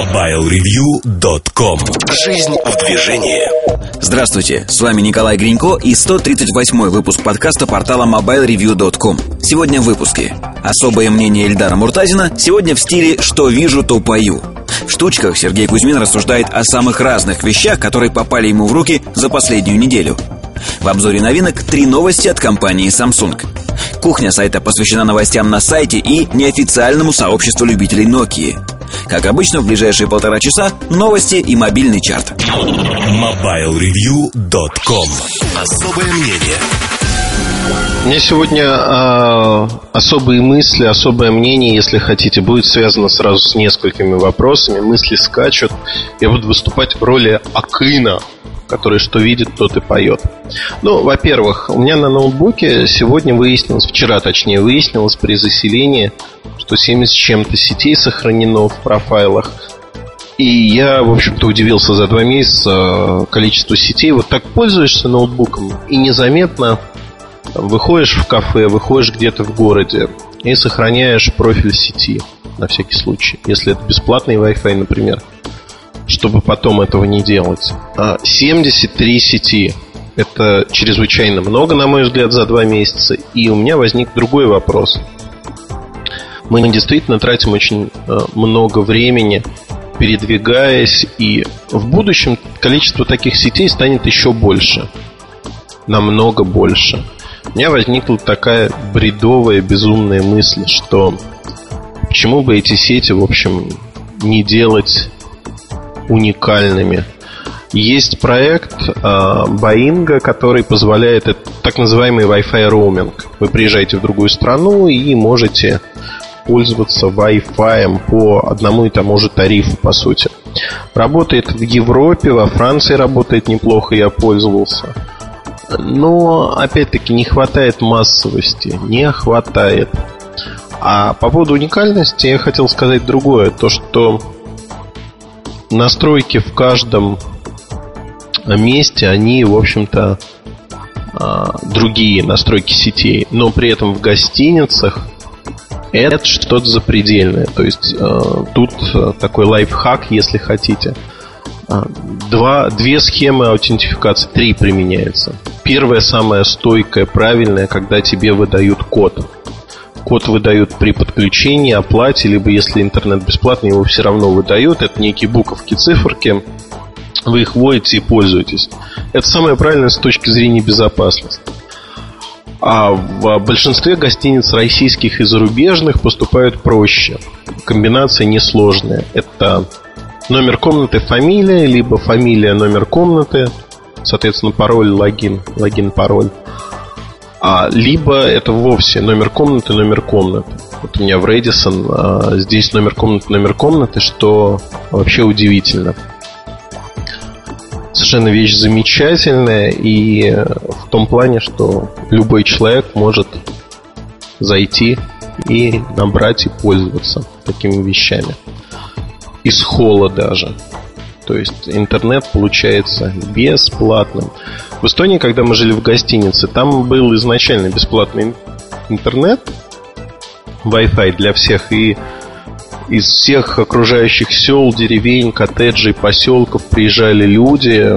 MobileReview.com Жизнь в движении. Здравствуйте, с вами Николай Гринько и 138 выпуск подкаста портала MobileReview.com Сегодня в выпуске. Особое мнение Эльдара Муртазина сегодня в стиле «Что вижу, то пою» В штучках Сергей Кузьмин рассуждает о самых разных вещах, которые попали ему в руки за последнюю неделю В обзоре новинок три новости от компании Samsung Кухня сайта посвящена новостям на сайте и неофициальному сообществу любителей Nokia. Как обычно, в ближайшие полтора часа новости и мобильный чарт. MobileReview.com Особое мнение у меня сегодня э, особые мысли, особое мнение, если хотите, будет связано сразу с несколькими вопросами. Мысли скачут. Я буду выступать в роли Акына который что видит, тот и поет. Ну, во-первых, у меня на ноутбуке сегодня выяснилось, вчера точнее выяснилось при заселении, что 70 с чем-то сетей сохранено в профайлах. И я, в общем-то, удивился за два месяца количеству сетей. Вот так пользуешься ноутбуком и незаметно выходишь в кафе, выходишь где-то в городе и сохраняешь профиль сети на всякий случай. Если это бесплатный Wi-Fi, например чтобы потом этого не делать. 73 а сети. Это чрезвычайно много, на мой взгляд, за два месяца. И у меня возник другой вопрос. Мы действительно тратим очень э, много времени, передвигаясь, и в будущем количество таких сетей станет еще больше. Намного больше. У меня возникла такая бредовая, безумная мысль, что почему бы эти сети, в общем, не делать уникальными. Есть проект э, Боинга, который позволяет это, так называемый Wi-Fi роуминг. Вы приезжаете в другую страну и можете пользоваться Wi-Fi по одному и тому же тарифу, по сути. Работает в Европе, во Франции работает неплохо, я пользовался. Но, опять-таки, не хватает массовости, не хватает. А по поводу уникальности я хотел сказать другое. То, что настройки в каждом месте, они, в общем-то, а, другие настройки сетей. Но при этом в гостиницах это что-то запредельное. То есть а, тут а, такой лайфхак, если хотите. Два, две схемы аутентификации, три применяется. Первая самая стойкая, правильная, когда тебе выдают код. Код выдают при подключении, оплате, либо если интернет бесплатный, его все равно выдают. Это некие буковки, циферки. Вы их вводите и пользуетесь. Это самое правильное с точки зрения безопасности. А в большинстве гостиниц российских и зарубежных поступают проще. Комбинация несложная. Это номер комнаты, фамилия, либо фамилия, номер комнаты, соответственно, пароль, логин, логин, пароль. А, либо это вовсе номер комнаты, номер комнаты. Вот у меня в Редисон а, здесь номер комнаты, номер комнаты, что вообще удивительно. Совершенно вещь замечательная и в том плане, что любой человек может зайти и набрать и пользоваться такими вещами. Из холла даже. То есть интернет получается бесплатным. В Эстонии, когда мы жили в гостинице, там был изначально бесплатный интернет, Wi-Fi для всех, и из всех окружающих сел, деревень, коттеджей, поселков приезжали люди,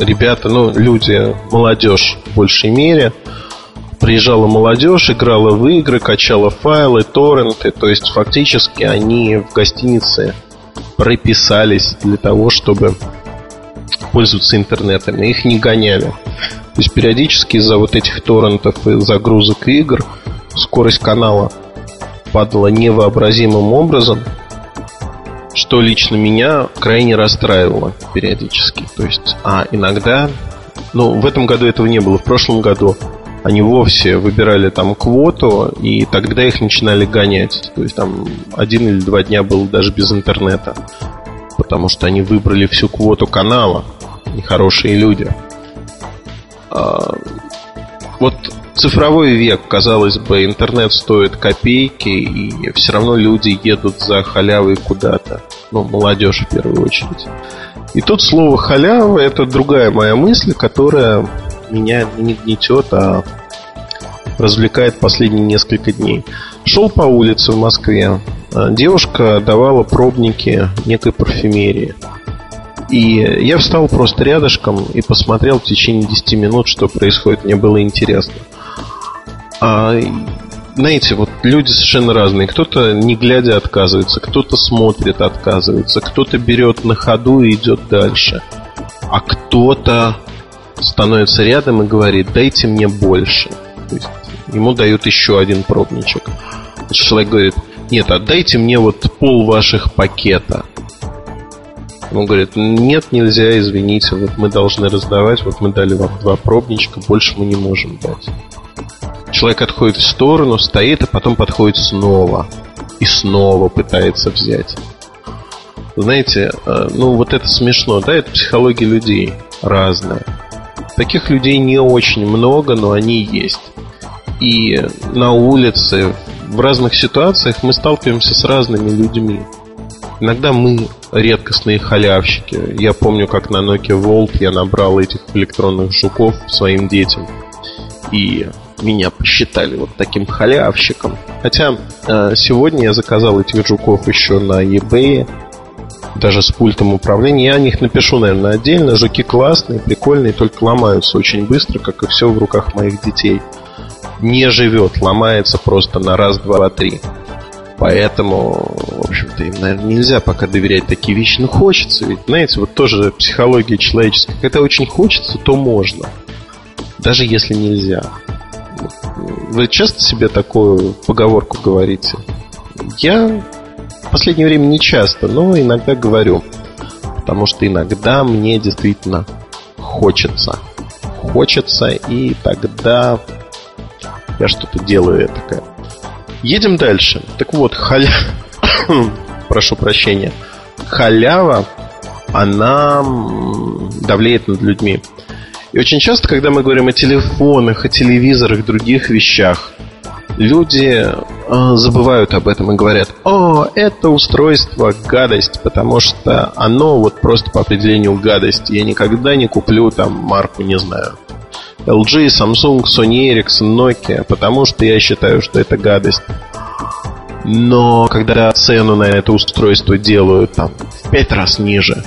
ребята, ну, люди, молодежь в большей мере. Приезжала молодежь, играла в игры, качала файлы, торренты, то есть фактически они в гостинице прописались для того, чтобы пользоваться интернетом, и их не гоняли. То есть периодически из-за вот этих торрентов и загрузок игр скорость канала падала невообразимым образом, что лично меня крайне расстраивало периодически. То есть, а иногда, ну, в этом году этого не было, в прошлом году они вовсе выбирали там квоту, и тогда их начинали гонять. То есть там один или два дня было даже без интернета. Потому что они выбрали всю квоту канала. Нехорошие люди. А, вот цифровой век, казалось бы, интернет стоит копейки, и все равно люди едут за халявой куда-то. Ну, молодежь в первую очередь. И тут слово халява это другая моя мысль, которая меня не гнетет, а развлекает последние несколько дней. Шел по улице в Москве, э, девушка давала пробники некой парфюмерии. И я встал просто рядышком и посмотрел в течение 10 минут, что происходит. Мне было интересно. А, знаете, вот люди совершенно разные. Кто-то, не глядя, отказывается, кто-то смотрит, отказывается, кто-то берет на ходу и идет дальше. А кто-то становится рядом и говорит, дайте мне больше. То есть ему дают еще один пробничек. Человек говорит, нет, отдайте мне вот пол ваших пакета. Он говорит, нет, нельзя, извините, вот мы должны раздавать, вот мы дали вам два пробничка, больше мы не можем дать. Человек отходит в сторону, стоит, а потом подходит снова. И снова пытается взять. Знаете, э, ну вот это смешно, да, это психология людей разная. Таких людей не очень много, но они есть. И на улице, в разных ситуациях мы сталкиваемся с разными людьми. Иногда мы редкостные халявщики. Я помню, как на Nokia Volt я набрал этих электронных жуков своим детям. И меня посчитали вот таким халявщиком. Хотя э, сегодня я заказал этих жуков еще на eBay, даже с пультом управления. Я о них напишу, наверное, отдельно. Жуки классные, прикольные, только ломаются очень быстро, как и все в руках моих детей. Не живет, ломается просто на раз, два, три. Поэтому, в общем-то, им, наверное, нельзя пока доверять такие вещи. Но хочется ведь, знаете, вот тоже психология человеческая. Когда очень хочется, то можно. Даже если нельзя. Вы часто себе такую поговорку говорите? Я в последнее время не часто, но иногда говорю. Потому что иногда мне действительно хочется. Хочется, и тогда я что-то делаю такое. Едем дальше. Так вот, халя... Прошу прощения. Халява, она давлеет над людьми. И очень часто, когда мы говорим о телефонах, о телевизорах, других вещах, люди э, забывают об этом и говорят, о, это устройство гадость, потому что оно вот просто по определению гадость. Я никогда не куплю там марку, не знаю, LG, Samsung, Sony Ericsson, Nokia, потому что я считаю, что это гадость. Но когда цену на это устройство делают там в пять раз ниже,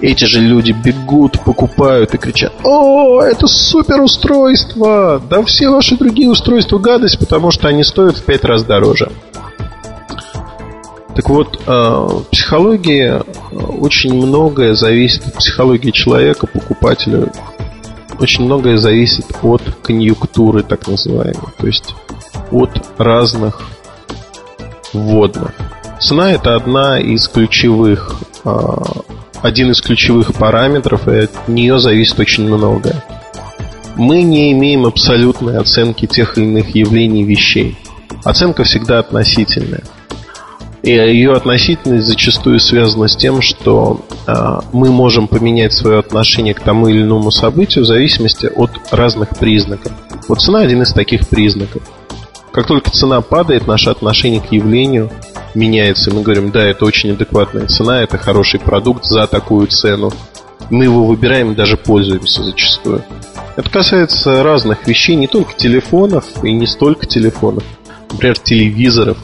эти же люди бегут, покупают и кричат «О, это супер устройство! Да все ваши другие устройства гадость, потому что они стоят в пять раз дороже». Так вот, э, психология э, очень многое зависит от психологии человека, покупателя очень многое зависит от конъюнктуры, так называемой, то есть от разных вводных. Цена это одна из ключевых, а, один из ключевых параметров, и от нее зависит очень многое. Мы не имеем абсолютной оценки тех или иных явлений вещей. Оценка всегда относительная. И ее относительность зачастую связана с тем, что э, мы можем поменять свое отношение к тому или иному событию в зависимости от разных признаков. Вот цена один из таких признаков. Как только цена падает, наше отношение к явлению меняется. Мы говорим, да, это очень адекватная цена, это хороший продукт за такую цену. Мы его выбираем и даже пользуемся зачастую. Это касается разных вещей, не только телефонов и не столько телефонов. Например, телевизоров.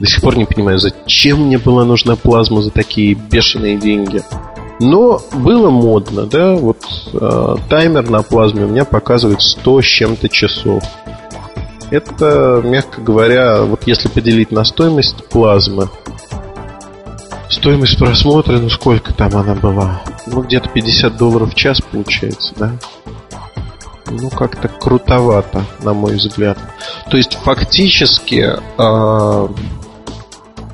До сих пор не понимаю, зачем мне была нужна плазма за такие бешеные деньги. Но было модно, да, вот э, таймер на плазме у меня показывает 100 с чем-то часов. Это, мягко говоря, вот если поделить на стоимость плазмы, стоимость просмотра, ну сколько там она была? Ну, где-то 50 долларов в час получается, да? Ну, как-то крутовато, на мой взгляд. То есть, фактически, э,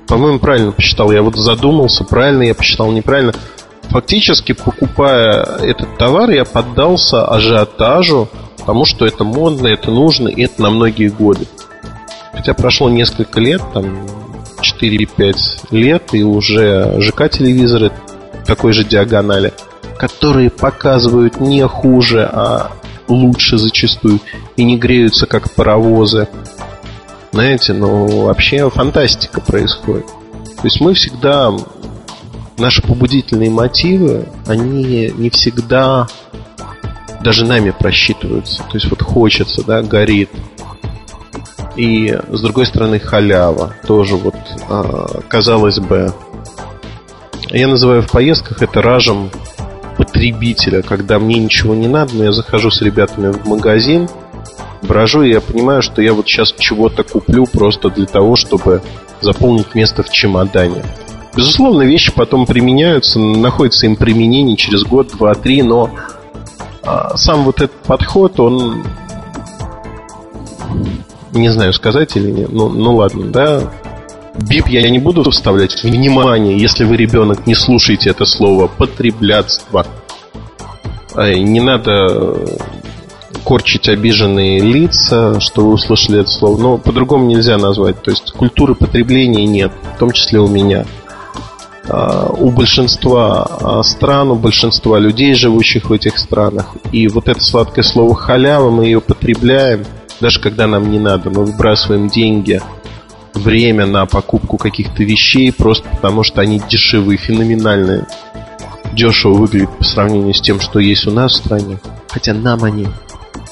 по-моему, правильно посчитал. Я вот задумался, правильно я посчитал, неправильно. Фактически, покупая этот товар, я поддался ажиотажу, потому что это модно, это нужно, и это на многие годы. Хотя прошло несколько лет, там 4-5 лет, и уже ЖК-телевизоры такой же диагонали, которые показывают не хуже, а лучше зачастую, и не греются как паровозы. Знаете, ну вообще фантастика происходит. То есть мы всегда, наши побудительные мотивы, они не всегда даже нами просчитываются. То есть вот хочется, да, горит. и с другой стороны халява. Тоже вот, а, казалось бы, я называю в поездках это ражем потребителя, когда мне ничего не надо, но я захожу с ребятами в магазин, брожу, и я понимаю, что я вот сейчас чего-то куплю просто для того, чтобы заполнить место в чемодане. Безусловно, вещи потом применяются, находится им применение через год, два, три, но сам вот этот подход, он не знаю, сказать или нет. Ну, ну ладно, да. Бип я не буду вставлять. Внимание, если вы ребенок, не слушайте это слово. Потреблятство. Не надо корчить обиженные лица, что вы услышали это слово. Но по-другому нельзя назвать. То есть культуры потребления нет, в том числе у меня. А, у большинства а, стран, у большинства людей, живущих в этих странах. И вот это сладкое слово халява, мы ее потребляем – даже когда нам не надо. Мы выбрасываем деньги, время на покупку каких-то вещей просто потому, что они дешевые, феноменальные. Дешево выглядит по сравнению с тем, что есть у нас в стране. Хотя нам они,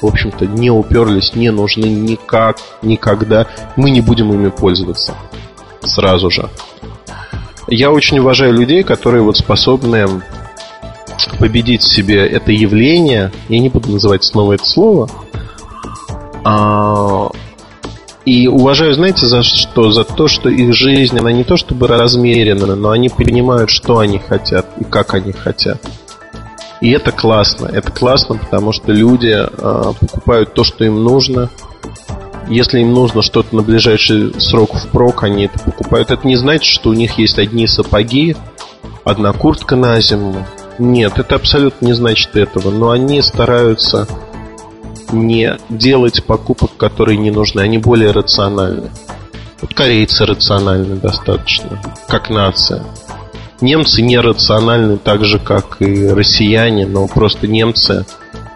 в общем-то, не уперлись, не нужны никак, никогда. Мы не будем ими пользоваться сразу же. Я очень уважаю людей, которые вот способны победить в себе это явление. Я не буду называть снова это слово – а, и уважаю, знаете, за что? За то, что их жизнь, она не то чтобы размерена, но они понимают, что они хотят и как они хотят. И это классно. Это классно, потому что люди э, покупают то, что им нужно. Если им нужно что-то на ближайший срок впрок, они это покупают. Это не значит, что у них есть одни сапоги, одна куртка на зиму. Нет, это абсолютно не значит этого. Но они стараются не делать покупок, которые не нужны, они более рациональны. Вот корейцы рациональны достаточно, как нация. Немцы нерациональны так же, как и россияне, но просто немцы,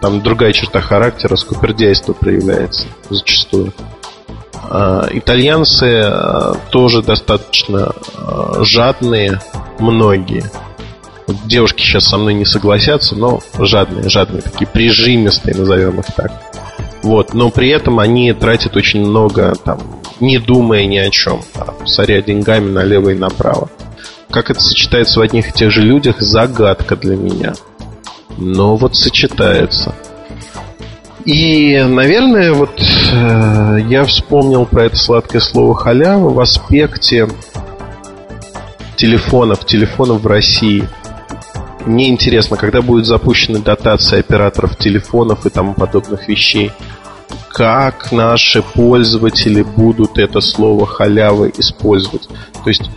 там другая черта характера, скупердяйство проявляется зачастую. А, итальянцы а, тоже достаточно а, жадные, многие. Девушки сейчас со мной не согласятся, но жадные, жадные, такие прижимистые, назовем их так. Вот, но при этом они тратят очень много, там, не думая ни о чем, соря деньгами налево и направо. Как это сочетается в одних и тех же людях, загадка для меня. Но вот сочетается. И, наверное, вот э, я вспомнил про это сладкое слово халява в аспекте телефонов, телефонов в России – мне интересно, когда будет запущена дотация операторов телефонов и тому подобных вещей, как наши пользователи будут это слово халява использовать. То есть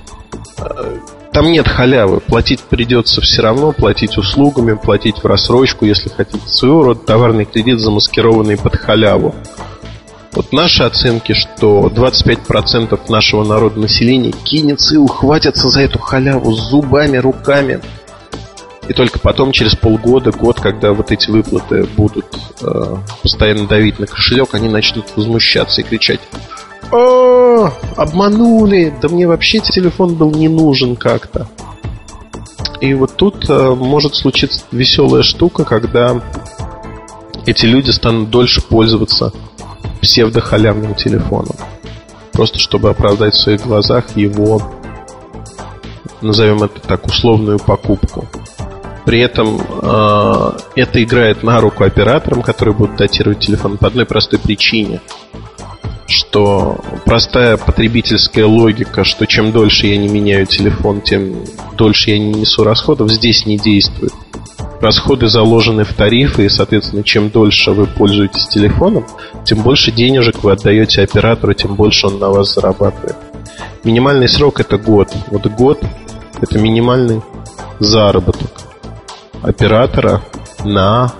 э, там нет халявы. Платить придется все равно, платить услугами, платить в рассрочку, если хотите. Своего рода товарный кредит, замаскированный под халяву. Вот наши оценки, что 25% нашего народа населения кинется и ухватятся за эту халяву зубами, руками – и только потом, через полгода, год, когда вот эти выплаты будут э, постоянно давить на кошелек, они начнут возмущаться и кричать «О, обманули! Да мне вообще телефон был не нужен как-то». И вот тут э, может случиться веселая штука, когда эти люди станут дольше пользоваться псевдохалявным телефоном. Просто чтобы оправдать в своих глазах его, назовем это так, условную покупку. При этом э, это играет на руку операторам, которые будут датировать телефон по одной простой причине, что простая потребительская логика, что чем дольше я не меняю телефон, тем дольше я не несу расходов, здесь не действует. Расходы заложены в тарифы, и, соответственно, чем дольше вы пользуетесь телефоном, тем больше денежек вы отдаете оператору, тем больше он на вас зарабатывает. Минимальный срок это год. Вот год это минимальный заработок оператора на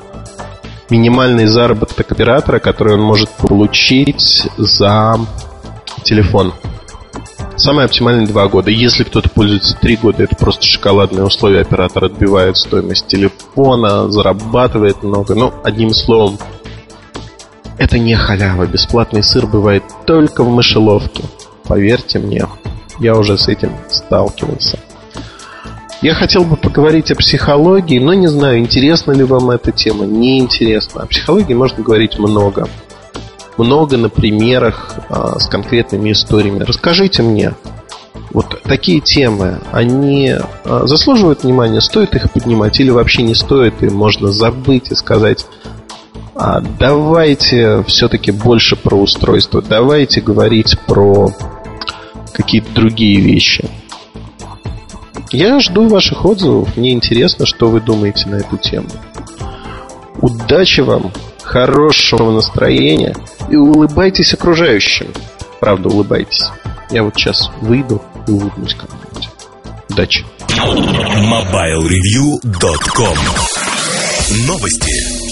минимальный заработок оператора, который он может получить за телефон. Самое оптимальное 2 года. Если кто-то пользуется 3 года, это просто шоколадные условия. Оператор отбивает стоимость телефона, зарабатывает много. Но, одним словом, это не халява. Бесплатный сыр бывает только в мышеловке. Поверьте мне, я уже с этим сталкивался. Я хотел бы поговорить о психологии, но не знаю, интересна ли вам эта тема. Не интересно. О психологии можно говорить много. много на примерах а, с конкретными историями. Расскажите мне, вот такие темы, они а, заслуживают внимания, стоит их поднимать или вообще не стоит, и можно забыть и сказать, а давайте все-таки больше про устройство, давайте говорить про какие-то другие вещи. Я жду ваших отзывов, мне интересно, что вы думаете на эту тему. Удачи вам, хорошего настроения и улыбайтесь окружающим. Правда, улыбайтесь. Я вот сейчас выйду и улыбнусь кому-нибудь. Удачи. MobileReview.com Новости.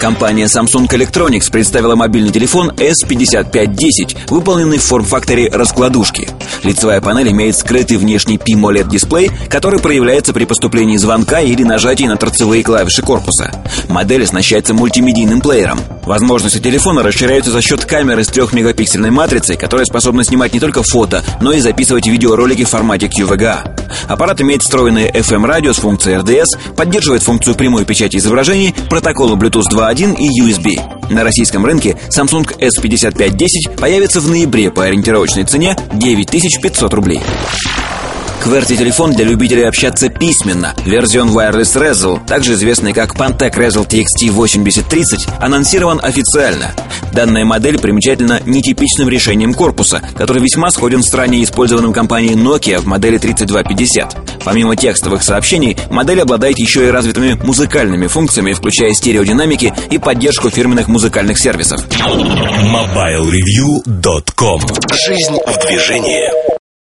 Компания Samsung Electronics представила мобильный телефон S5510, выполненный в форм-факторе раскладушки. Лицевая панель имеет скрытый внешний PMOLED-дисплей, который проявляется при поступлении звонка или нажатии на торцевые клавиши корпуса. Модель оснащается мультимедийным плеером. Возможности телефона расширяются за счет камеры с 3-мегапиксельной матрицей, которая способна снимать не только фото, но и записывать видеоролики в формате QVGA. Аппарат имеет встроенное FM-радио с функцией RDS, поддерживает функцию прямой печати изображений, протоколы Bluetooth 2.1 и USB. На российском рынке Samsung S5510 появится в ноябре по ориентировочной цене 9500 рублей. QWERTY-телефон для любителей общаться письменно. Версион Wireless Razzle, также известный как Pantec Razzle TXT 8030, анонсирован официально. Данная модель примечательна нетипичным решением корпуса, который весьма сходен с ранее использованным компанией Nokia в модели 3250. Помимо текстовых сообщений, модель обладает еще и развитыми музыкальными функциями, включая стереодинамики и поддержку фирменных музыкальных сервисов. MobileReview.com Жизнь в движении.